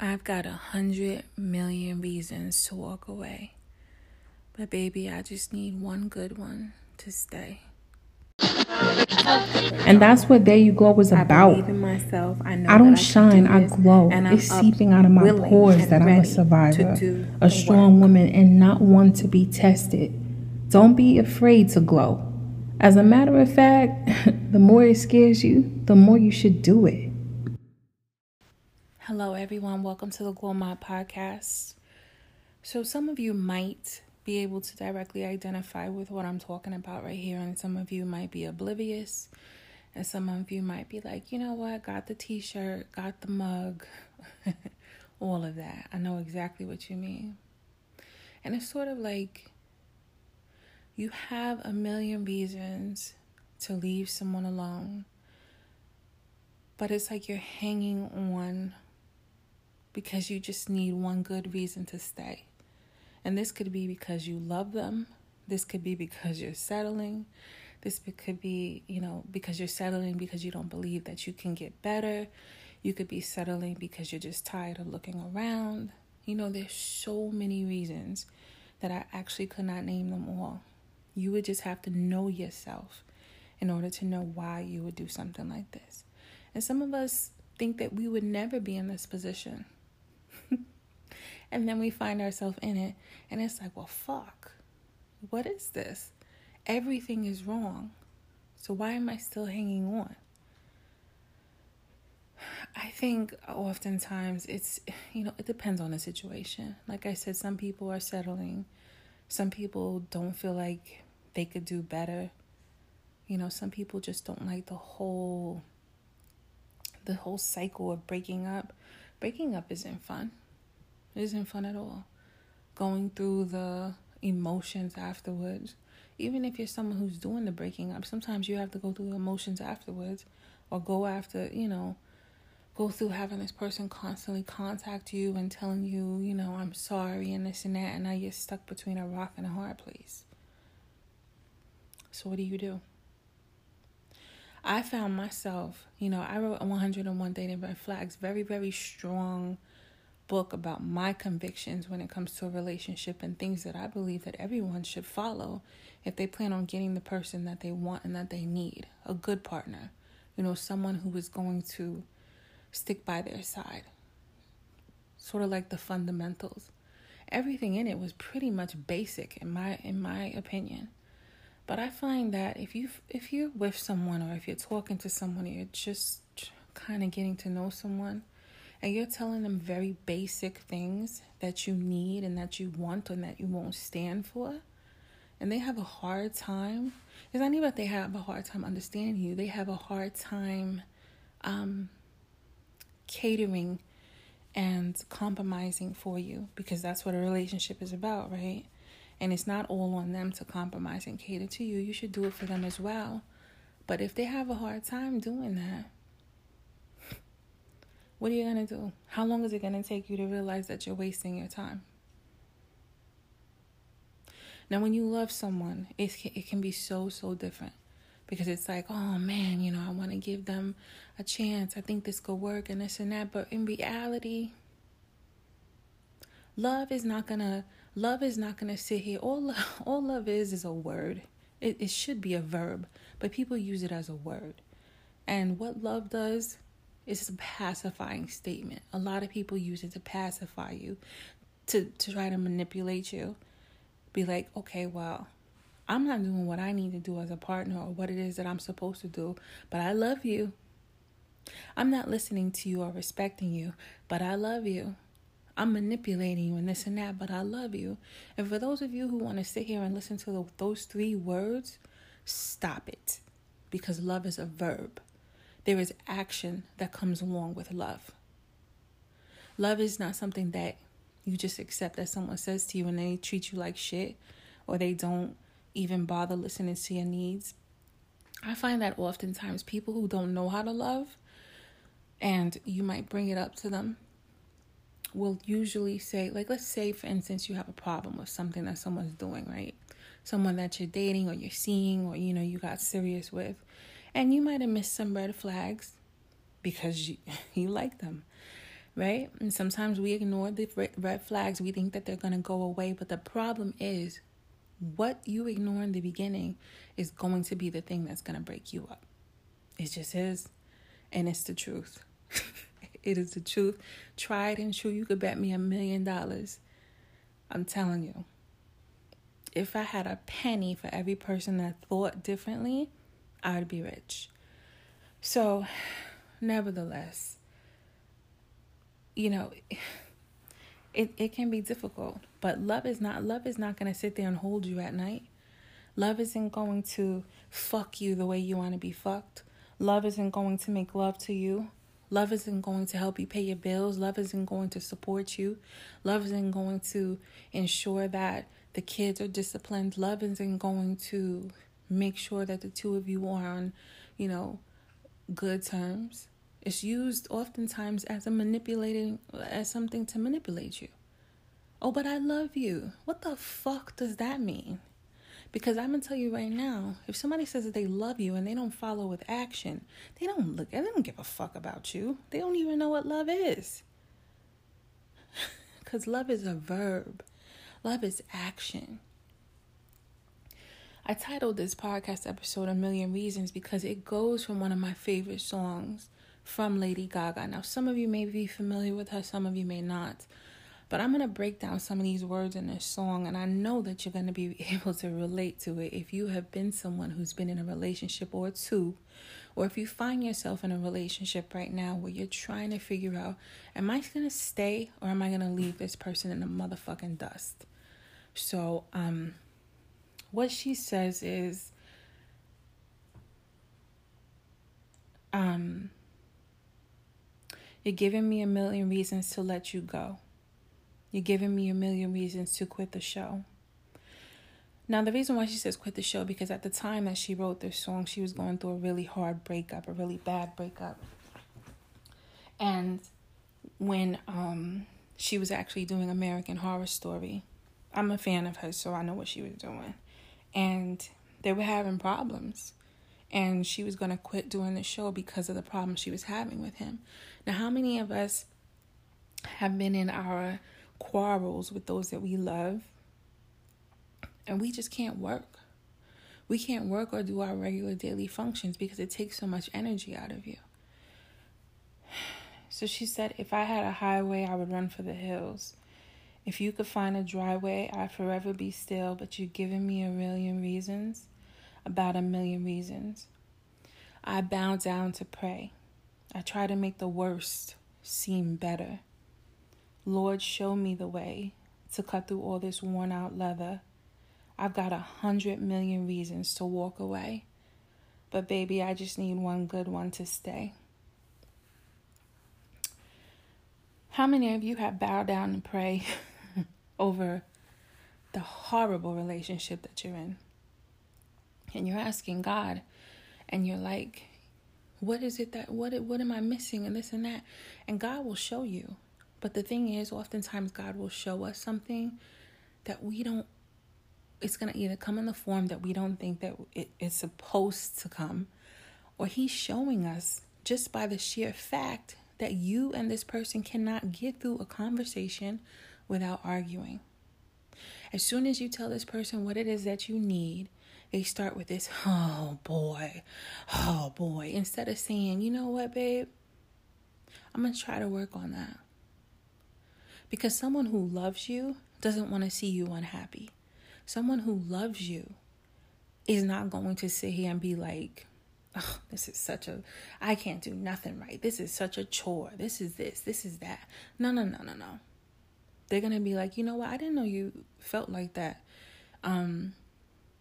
I've got a hundred million reasons to walk away. But baby, I just need one good one to stay. And that's what There You Glow was about. I myself. I know I don't that shine, I do this, glow. and I'm It's seeping out of my pores that I'm a survivor, a strong work. woman, and not one to be tested. Don't be afraid to glow. As a matter of fact, the more it scares you, the more you should do it. Hello, everyone. Welcome to the Glow Mob podcast. So, some of you might be able to directly identify with what I'm talking about right here, and some of you might be oblivious, and some of you might be like, you know what, got the t shirt, got the mug, all of that. I know exactly what you mean. And it's sort of like you have a million reasons to leave someone alone, but it's like you're hanging on because you just need one good reason to stay. And this could be because you love them. This could be because you're settling. This could be, you know, because you're settling because you don't believe that you can get better. You could be settling because you're just tired of looking around. You know, there's so many reasons that I actually could not name them all. You would just have to know yourself in order to know why you would do something like this. And some of us think that we would never be in this position. And then we find ourselves in it, and it's like, well, fuck. What is this? Everything is wrong. So why am I still hanging on? I think oftentimes it's, you know, it depends on the situation. Like I said, some people are settling, some people don't feel like they could do better. You know, some people just don't like the whole the whole cycle of breaking up. Breaking up isn't fun. Isn't fun at all. Going through the emotions afterwards. Even if you're someone who's doing the breaking up, sometimes you have to go through the emotions afterwards or go after, you know, go through having this person constantly contact you and telling you, you know, I'm sorry and this and that, and now you're stuck between a rock and a hard place. So, what do you do? I found myself, you know, I wrote 101 Dating Red Flags, very, very strong book about my convictions when it comes to a relationship and things that I believe that everyone should follow if they plan on getting the person that they want and that they need, a good partner, you know, someone who is going to stick by their side. Sort of like the fundamentals. Everything in it was pretty much basic in my in my opinion. But I find that if you if you're with someone or if you're talking to someone, you're just kind of getting to know someone, and you're telling them very basic things that you need and that you want and that you won't stand for, and they have a hard time. It's not even that they have a hard time understanding you; they have a hard time um, catering and compromising for you because that's what a relationship is about, right? And it's not all on them to compromise and cater to you. You should do it for them as well. But if they have a hard time doing that, what are you going to do? How long is it going to take you to realize that you're wasting your time? Now, when you love someone, it, it can be so, so different because it's like, oh man, you know, I want to give them a chance. I think this could work and this and that. But in reality, love is not going to love is not going to sit here all all love is is a word it, it should be a verb but people use it as a word and what love does is a pacifying statement a lot of people use it to pacify you to to try to manipulate you be like okay well i'm not doing what i need to do as a partner or what it is that i'm supposed to do but i love you i'm not listening to you or respecting you but i love you I'm manipulating you and this and that, but I love you. And for those of you who want to sit here and listen to the, those three words, stop it. Because love is a verb. There is action that comes along with love. Love is not something that you just accept that someone says to you and they treat you like shit or they don't even bother listening to your needs. I find that oftentimes people who don't know how to love and you might bring it up to them will usually say, like, let's say, for instance, you have a problem with something that someone's doing, right? Someone that you're dating or you're seeing or, you know, you got serious with. And you might have missed some red flags because you, you like them. right? And sometimes we ignore the red flags. We think that they're going to go away. But the problem is, what you ignore in the beginning is going to be the thing that's going to break you up. It just is. And it's the truth. it is the truth. Tried and true. You could bet me a million dollars. I'm telling you. If I had a penny for every person that thought differently, I'd be rich. So, nevertheless, you know, it, it can be difficult, but love is not love is not going to sit there and hold you at night. Love isn't going to fuck you the way you want to be fucked. Love isn't going to make love to you. Love isn't going to help you pay your bills. Love isn't going to support you. Love isn't going to ensure that the kids are disciplined. Love isn't going to make sure that the two of you are on, you know, good terms. It's used oftentimes as a manipulating as something to manipulate you. Oh, but I love you. What the fuck does that mean? Because I'm gonna tell you right now, if somebody says that they love you and they don't follow with action, they don't look they don't give a fuck about you. They don't even know what love is. Cause love is a verb. Love is action. I titled this podcast episode A Million Reasons because it goes from one of my favorite songs from Lady Gaga. Now, some of you may be familiar with her, some of you may not. But I'm going to break down some of these words in this song, and I know that you're going to be able to relate to it if you have been someone who's been in a relationship or two, or if you find yourself in a relationship right now where you're trying to figure out, am I going to stay or am I going to leave this person in the motherfucking dust? So, um, what she says is, um, you're giving me a million reasons to let you go. You're giving me a million reasons to quit the show. Now, the reason why she says quit the show because at the time that she wrote this song, she was going through a really hard breakup, a really bad breakup. And when um, she was actually doing American Horror Story, I'm a fan of her, so I know what she was doing. And they were having problems and she was going to quit doing the show because of the problems she was having with him. Now, how many of us have been in our quarrels with those that we love and we just can't work? We can't work or do our regular daily functions because it takes so much energy out of you. So she said, If I had a highway, I would run for the hills. If you could find a dry way, I'd forever be still, but you've given me a million reasons about a million reasons. I bow down to pray. I try to make the worst seem better. Lord, show me the way to cut through all this worn out leather. I've got a hundred million reasons to walk away. But baby, I just need one good one to stay. How many of you have bowed down and pray over the horrible relationship that you're in? and you're asking God and you're like what is it that what what am I missing? and this and that. And God will show you. But the thing is oftentimes God will show us something that we don't it's going to either come in the form that we don't think that it is supposed to come or he's showing us just by the sheer fact that you and this person cannot get through a conversation without arguing as soon as you tell this person what it is that you need they start with this, oh boy, oh boy, instead of saying, you know what, babe, I'm going to try to work on that. Because someone who loves you doesn't want to see you unhappy. Someone who loves you is not going to sit here and be like, oh, this is such a, I can't do nothing right. This is such a chore. This is this, this is that. No, no, no, no, no. They're going to be like, you know what? I didn't know you felt like that. Um,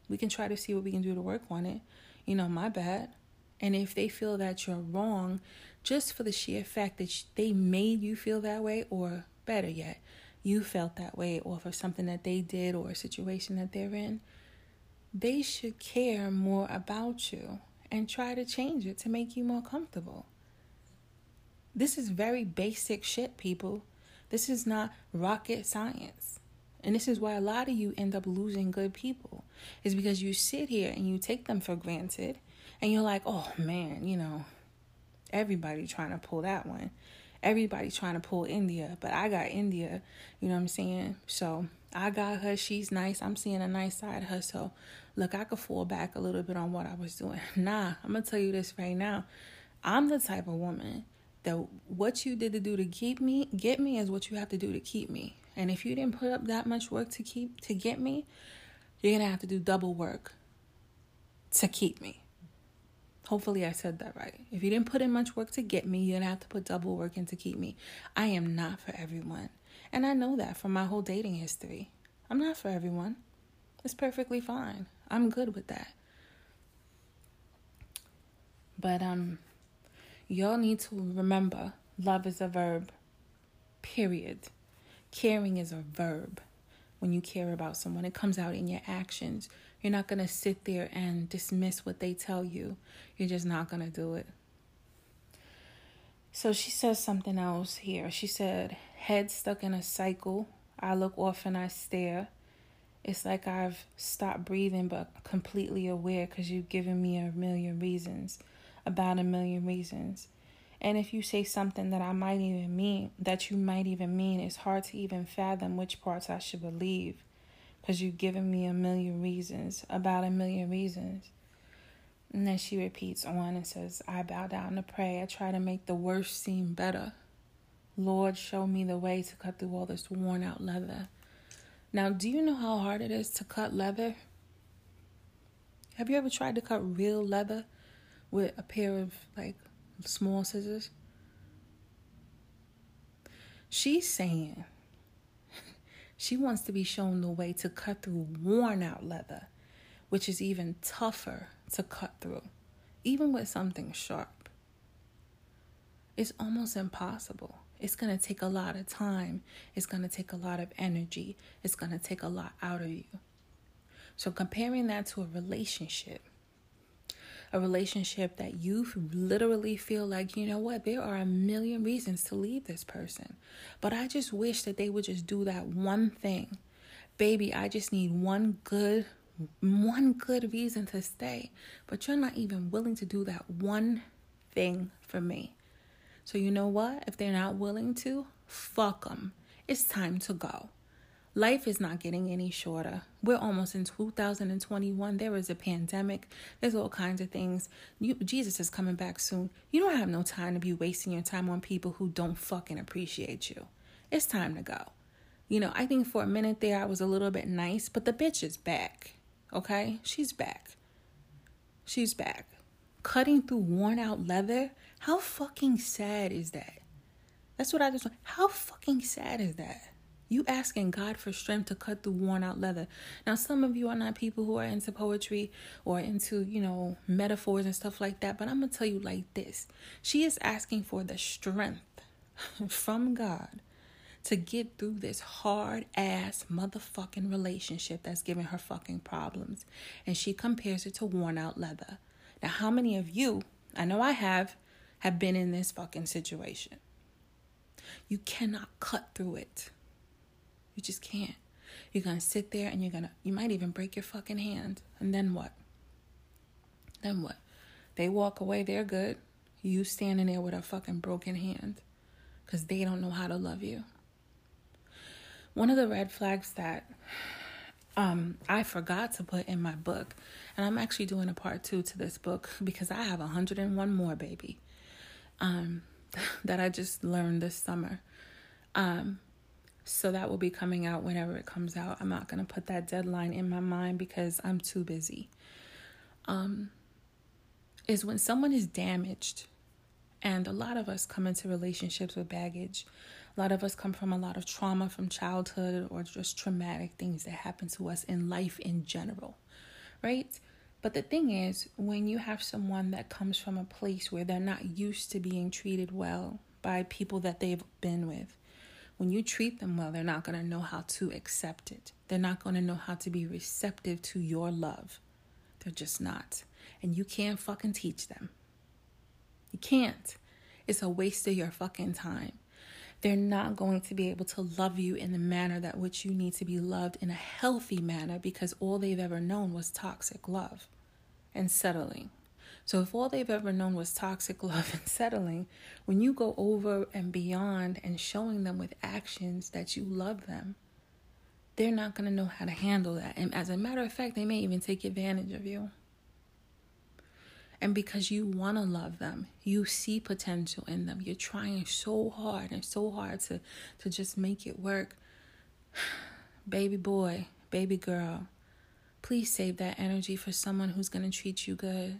we can try to see what we can do to work on it. You know, my bad. And if they feel that you're wrong, just for the sheer fact that they made you feel that way, or better yet, you felt that way or for something that they did or a situation that they're in, they should care more about you and try to change it to make you more comfortable. This is very basic shit, people. This is not rocket science. And this is why a lot of you end up losing good people, is because you sit here and you take them for granted and you're like, oh man, you know, everybody trying to pull that one. Everybody trying to pull India, but I got India. You know what I'm saying? So I got her. She's nice. I'm seeing a nice side of her. So look, I could fall back a little bit on what I was doing. Nah, I'm gonna tell you this right now. I'm the type of woman that what you did to do to keep me, get me, is what you have to do to keep me. And if you didn't put up that much work to keep to get me, you're gonna have to do double work to keep me. Hopefully, I said that right. If you didn't put in much work to get me, you're gonna have to put double work in to keep me. I am not for everyone. And I know that from my whole dating history. I'm not for everyone. It's perfectly fine. I'm good with that. But um y'all need to remember love is a verb. Period. Caring is a verb. When you care about someone, it comes out in your actions. You're not going to sit there and dismiss what they tell you. You're just not going to do it. So she says something else here. She said, Head stuck in a cycle. I look off and I stare. It's like I've stopped breathing but completely aware because you've given me a million reasons, about a million reasons. And if you say something that I might even mean, that you might even mean, it's hard to even fathom which parts I should believe because you've given me a million reasons, about a million reasons. And then she repeats on and says, I bow down to pray. I try to make the worst seem better. Lord, show me the way to cut through all this worn out leather. Now, do you know how hard it is to cut leather? Have you ever tried to cut real leather with a pair of like small scissors? She's saying she wants to be shown the way to cut through worn out leather, which is even tougher to cut through, even with something sharp. It's almost impossible. It's going to take a lot of time. It's going to take a lot of energy. It's going to take a lot out of you. So, comparing that to a relationship, a relationship that you literally feel like, you know what, there are a million reasons to leave this person. But I just wish that they would just do that one thing. Baby, I just need one good one good reason to stay, but you're not even willing to do that one thing for me. So, you know what? If they're not willing to, fuck them. It's time to go. Life is not getting any shorter. We're almost in 2021. There is a pandemic. There's all kinds of things. You, Jesus is coming back soon. You don't have no time to be wasting your time on people who don't fucking appreciate you. It's time to go. You know, I think for a minute there I was a little bit nice, but the bitch is back. Okay? She's back. She's back. Cutting through worn out leather. How fucking sad is that? That's what I just how fucking sad is that? You asking God for strength to cut through worn out leather. Now, some of you are not people who are into poetry or into, you know, metaphors and stuff like that, but I'm going to tell you like this. She is asking for the strength from God to get through this hard ass motherfucking relationship that's giving her fucking problems. And she compares it to worn out leather. Now, how many of you, I know I have, have been in this fucking situation? You cannot cut through it. You just can't. You're going to sit there and you're going to, you might even break your fucking hand. And then what? Then what? They walk away, they're good. You standing there with a fucking broken hand because they don't know how to love you. One of the red flags that um, I forgot to put in my book, and I'm actually doing a part two to this book because I have 101 more, baby, um, that I just learned this summer. Um, so that will be coming out whenever it comes out. I'm not going to put that deadline in my mind because I'm too busy. Um, is when someone is damaged, and a lot of us come into relationships with baggage. A lot of us come from a lot of trauma from childhood or just traumatic things that happen to us in life in general, right? But the thing is, when you have someone that comes from a place where they're not used to being treated well by people that they've been with, when you treat them well, they're not going to know how to accept it. They're not going to know how to be receptive to your love. They're just not. And you can't fucking teach them. You can't. It's a waste of your fucking time. They're not going to be able to love you in the manner that which you need to be loved in a healthy manner because all they've ever known was toxic love and settling. So if all they've ever known was toxic love and settling, when you go over and beyond and showing them with actions that you love them, they're not going to know how to handle that. And as a matter of fact, they may even take advantage of you. And because you want to love them, you see potential in them. You're trying so hard and so hard to, to just make it work. Baby boy, baby girl, please save that energy for someone who's going to treat you good.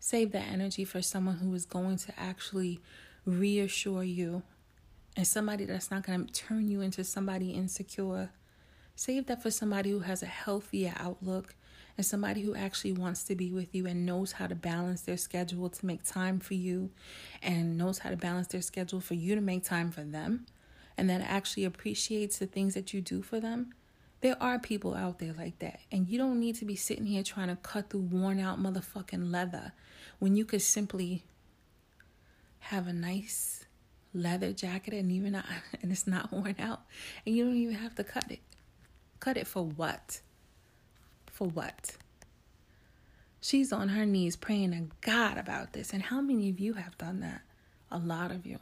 Save that energy for someone who is going to actually reassure you and somebody that's not going to turn you into somebody insecure. Save that for somebody who has a healthier outlook and somebody who actually wants to be with you and knows how to balance their schedule to make time for you and knows how to balance their schedule for you to make time for them and that actually appreciates the things that you do for them. There are people out there like that. And you don't need to be sitting here trying to cut through worn out motherfucking leather when you could simply have a nice leather jacket and even not, and it's not worn out and you don't even have to cut it. Cut it for what? For what? She's on her knees praying to God about this. And how many of you have done that? A lot of you.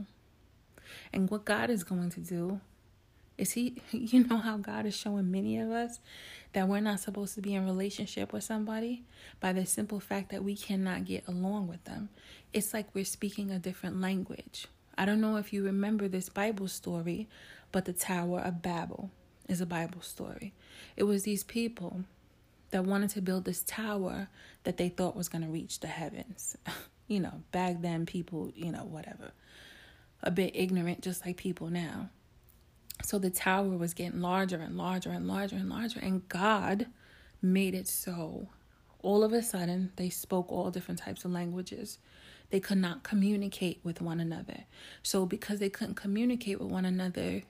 And what God is going to do is He, you know, how God is showing many of us that we're not supposed to be in relationship with somebody by the simple fact that we cannot get along with them. It's like we're speaking a different language. I don't know if you remember this Bible story, but the Tower of Babel is a Bible story. It was these people that wanted to build this tower that they thought was going to reach the heavens. you know, back then, people, you know, whatever, a bit ignorant, just like people now. So the tower was getting larger and larger and larger and larger, and God made it so. All of a sudden, they spoke all different types of languages. They could not communicate with one another. So, because they couldn't communicate with one another,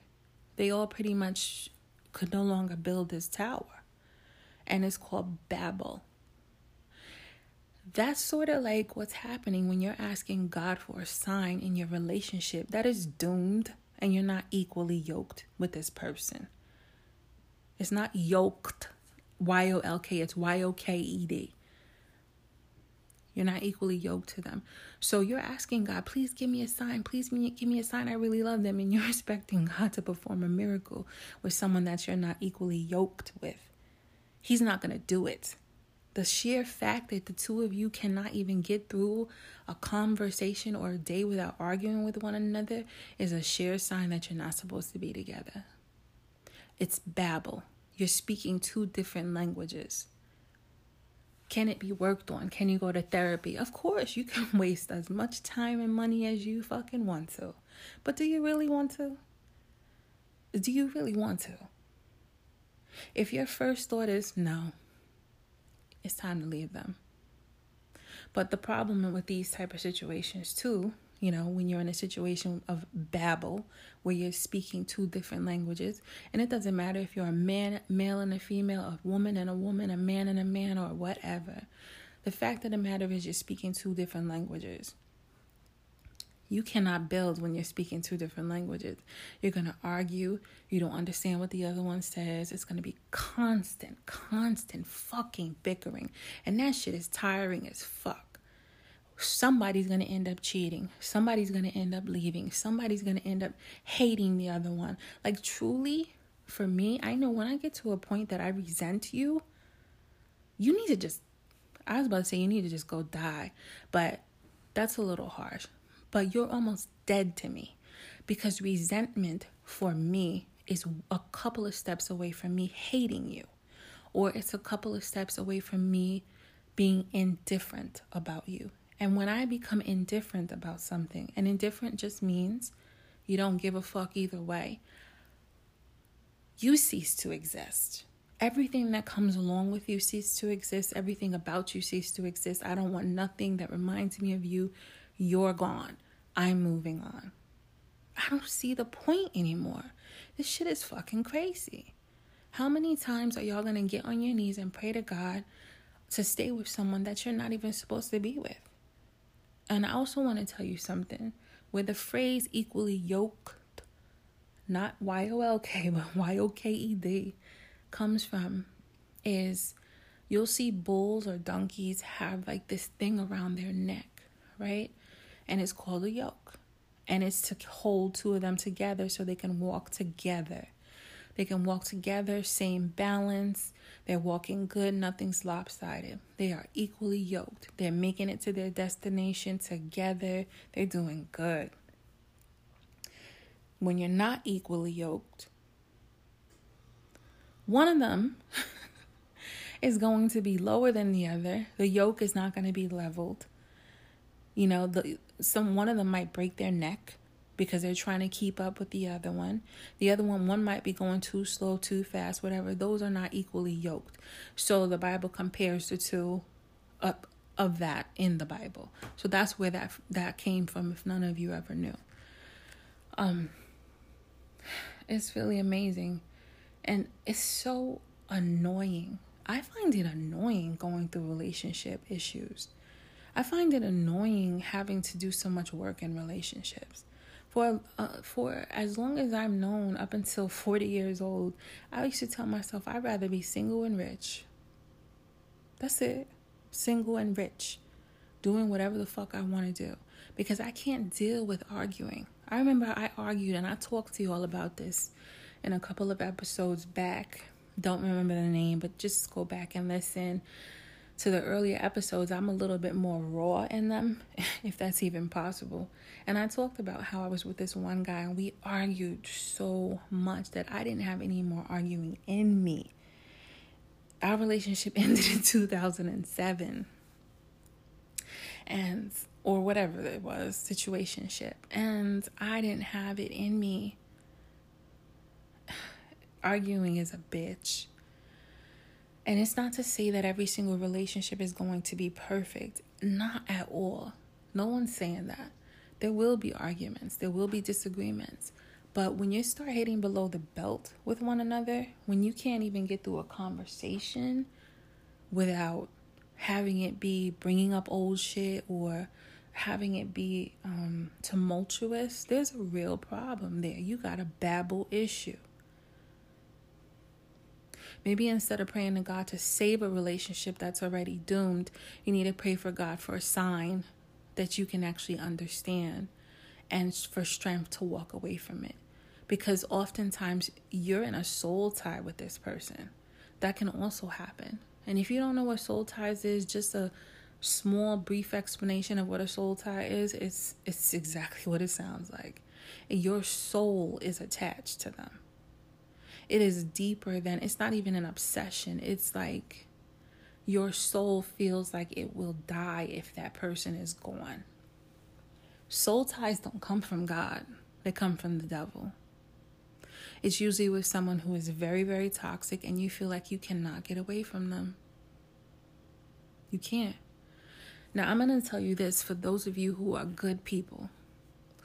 they all pretty much could no longer build this tower. And it's called Babel. That's sort of like what's happening when you're asking God for a sign in your relationship that is doomed and you're not equally yoked with this person. It's not yoked, Y O L K, it's Y O K E D. You're not equally yoked to them. So you're asking God, please give me a sign. Please give me a sign I really love them. And you're expecting God to perform a miracle with someone that you're not equally yoked with. He's not going to do it. The sheer fact that the two of you cannot even get through a conversation or a day without arguing with one another is a sheer sign that you're not supposed to be together. It's babble. You're speaking two different languages. Can it be worked on? Can you go to therapy? Of course, you can waste as much time and money as you fucking want to. But do you really want to? Do you really want to? If your first thought is no, it's time to leave them. But the problem with these type of situations too you know, when you're in a situation of babble where you're speaking two different languages. And it doesn't matter if you're a man, male and a female, a woman and a woman, a man and a man, or whatever. The fact of the matter is, you're speaking two different languages. You cannot build when you're speaking two different languages. You're going to argue. You don't understand what the other one says. It's going to be constant, constant fucking bickering. And that shit is tiring as fuck somebody's going to end up cheating. Somebody's going to end up leaving. Somebody's going to end up hating the other one. Like, truly, for me, I know when I get to a point that I resent you, you need to just, I was about to say, you need to just go die. But that's a little harsh. But you're almost dead to me because resentment for me is a couple of steps away from me hating you, or it's a couple of steps away from me being indifferent about you. And when I become indifferent about something, and indifferent just means you don't give a fuck either way, you cease to exist. Everything that comes along with you cease to exist. Everything about you cease to exist. I don't want nothing that reminds me of you. You're gone. I'm moving on. I don't see the point anymore. This shit is fucking crazy. How many times are y'all gonna get on your knees and pray to God to stay with someone that you're not even supposed to be with? And I also want to tell you something where the phrase equally yoked, not Y O L K, but Y O K E D, comes from is You'll see bulls or donkeys have like this thing around their neck, right? And it's called a yoke. And it's to hold two of them together so they can walk together. They can walk together, same balance. They're walking good, nothing's lopsided. They are equally yoked. They're making it to their destination together. They're doing good. When you're not equally yoked, one of them is going to be lower than the other. The yoke is not going to be leveled. You know, the some one of them might break their neck because they're trying to keep up with the other one. The other one, one might be going too slow, too fast, whatever. Those are not equally yoked. So the Bible compares the two up of that in the Bible. So that's where that that came from. If none of you ever knew, um, it's really amazing, and it's so annoying. I find it annoying going through relationship issues. I find it annoying having to do so much work in relationships for uh, for as long as I'm known up until 40 years old, I used to tell myself I'd rather be single and rich. That's it. Single and rich. Doing whatever the fuck I want to do because I can't deal with arguing. I remember I argued and I talked to you all about this in a couple of episodes back. Don't remember the name, but just go back and listen to the earlier episodes, I'm a little bit more raw in them, if that's even possible. And I talked about how I was with this one guy and we argued so much that I didn't have any more arguing in me. Our relationship ended in 2007. And or whatever it was, situationship. And I didn't have it in me. Arguing is a bitch. And it's not to say that every single relationship is going to be perfect. Not at all. No one's saying that. There will be arguments, there will be disagreements. But when you start hitting below the belt with one another, when you can't even get through a conversation without having it be bringing up old shit or having it be um, tumultuous, there's a real problem there. You got a babble issue. Maybe instead of praying to God to save a relationship that's already doomed, you need to pray for God for a sign that you can actually understand and for strength to walk away from it. Because oftentimes you're in a soul tie with this person. That can also happen. And if you don't know what soul ties is, just a small brief explanation of what a soul tie is, it's it's exactly what it sounds like. Your soul is attached to them it is deeper than it's not even an obsession. It's like your soul feels like it will die if that person is gone. Soul ties don't come from God, they come from the devil. It's usually with someone who is very, very toxic and you feel like you cannot get away from them. You can't. Now, I'm going to tell you this for those of you who are good people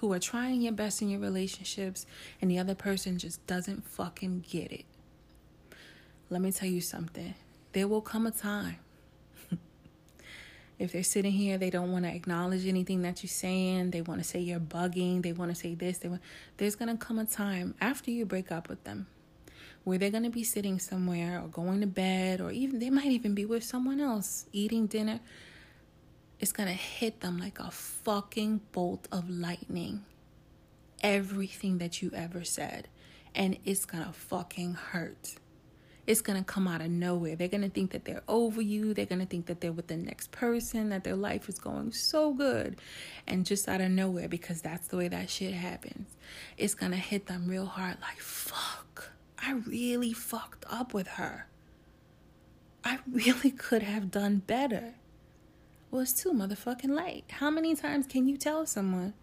who are trying your best in your relationships and the other person just doesn't fucking get it. Let me tell you something. There will come a time. if they're sitting here, they don't want to acknowledge anything that you're saying. They want to say you're bugging. They want to say this. They want, there's going to come a time after you break up with them where they're going to be sitting somewhere or going to bed or even they might even be with someone else eating dinner it's going to hit them like a fucking bolt of lightning. Everything that you ever said. And it's going to fucking hurt. It's going to come out of nowhere. They're going to think that they're over you. They're going to think that they're with the next person, that their life is going so good. And just out of nowhere, because that's the way that shit happens, it's going to hit them real hard like, fuck, I really fucked up with her. I really could have done better. It's too motherfucking late. How many times can you tell someone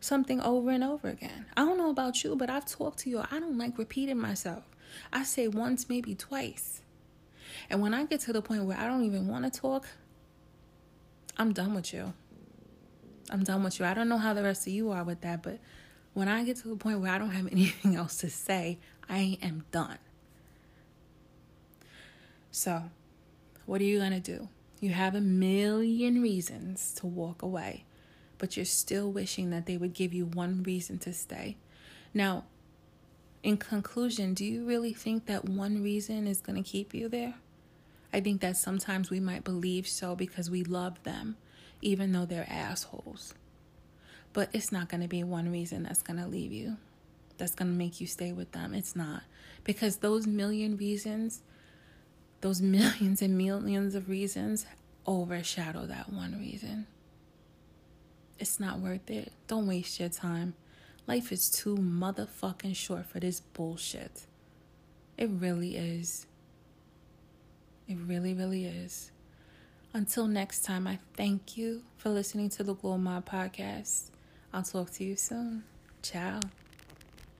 something over and over again? I don't know about you, but I've talked to you. I don't like repeating myself. I say once, maybe twice. And when I get to the point where I don't even want to talk, I'm done with you. I'm done with you. I don't know how the rest of you are with that, but when I get to the point where I don't have anything else to say, I am done. So, what are you going to do? You have a million reasons to walk away, but you're still wishing that they would give you one reason to stay. Now, in conclusion, do you really think that one reason is going to keep you there? I think that sometimes we might believe so because we love them, even though they're assholes. But it's not going to be one reason that's going to leave you, that's going to make you stay with them. It's not. Because those million reasons, those millions and millions of reasons overshadow that one reason. It's not worth it. Don't waste your time. Life is too motherfucking short for this bullshit. It really is. It really, really is. Until next time, I thank you for listening to the Glow Mob podcast. I'll talk to you soon. Ciao.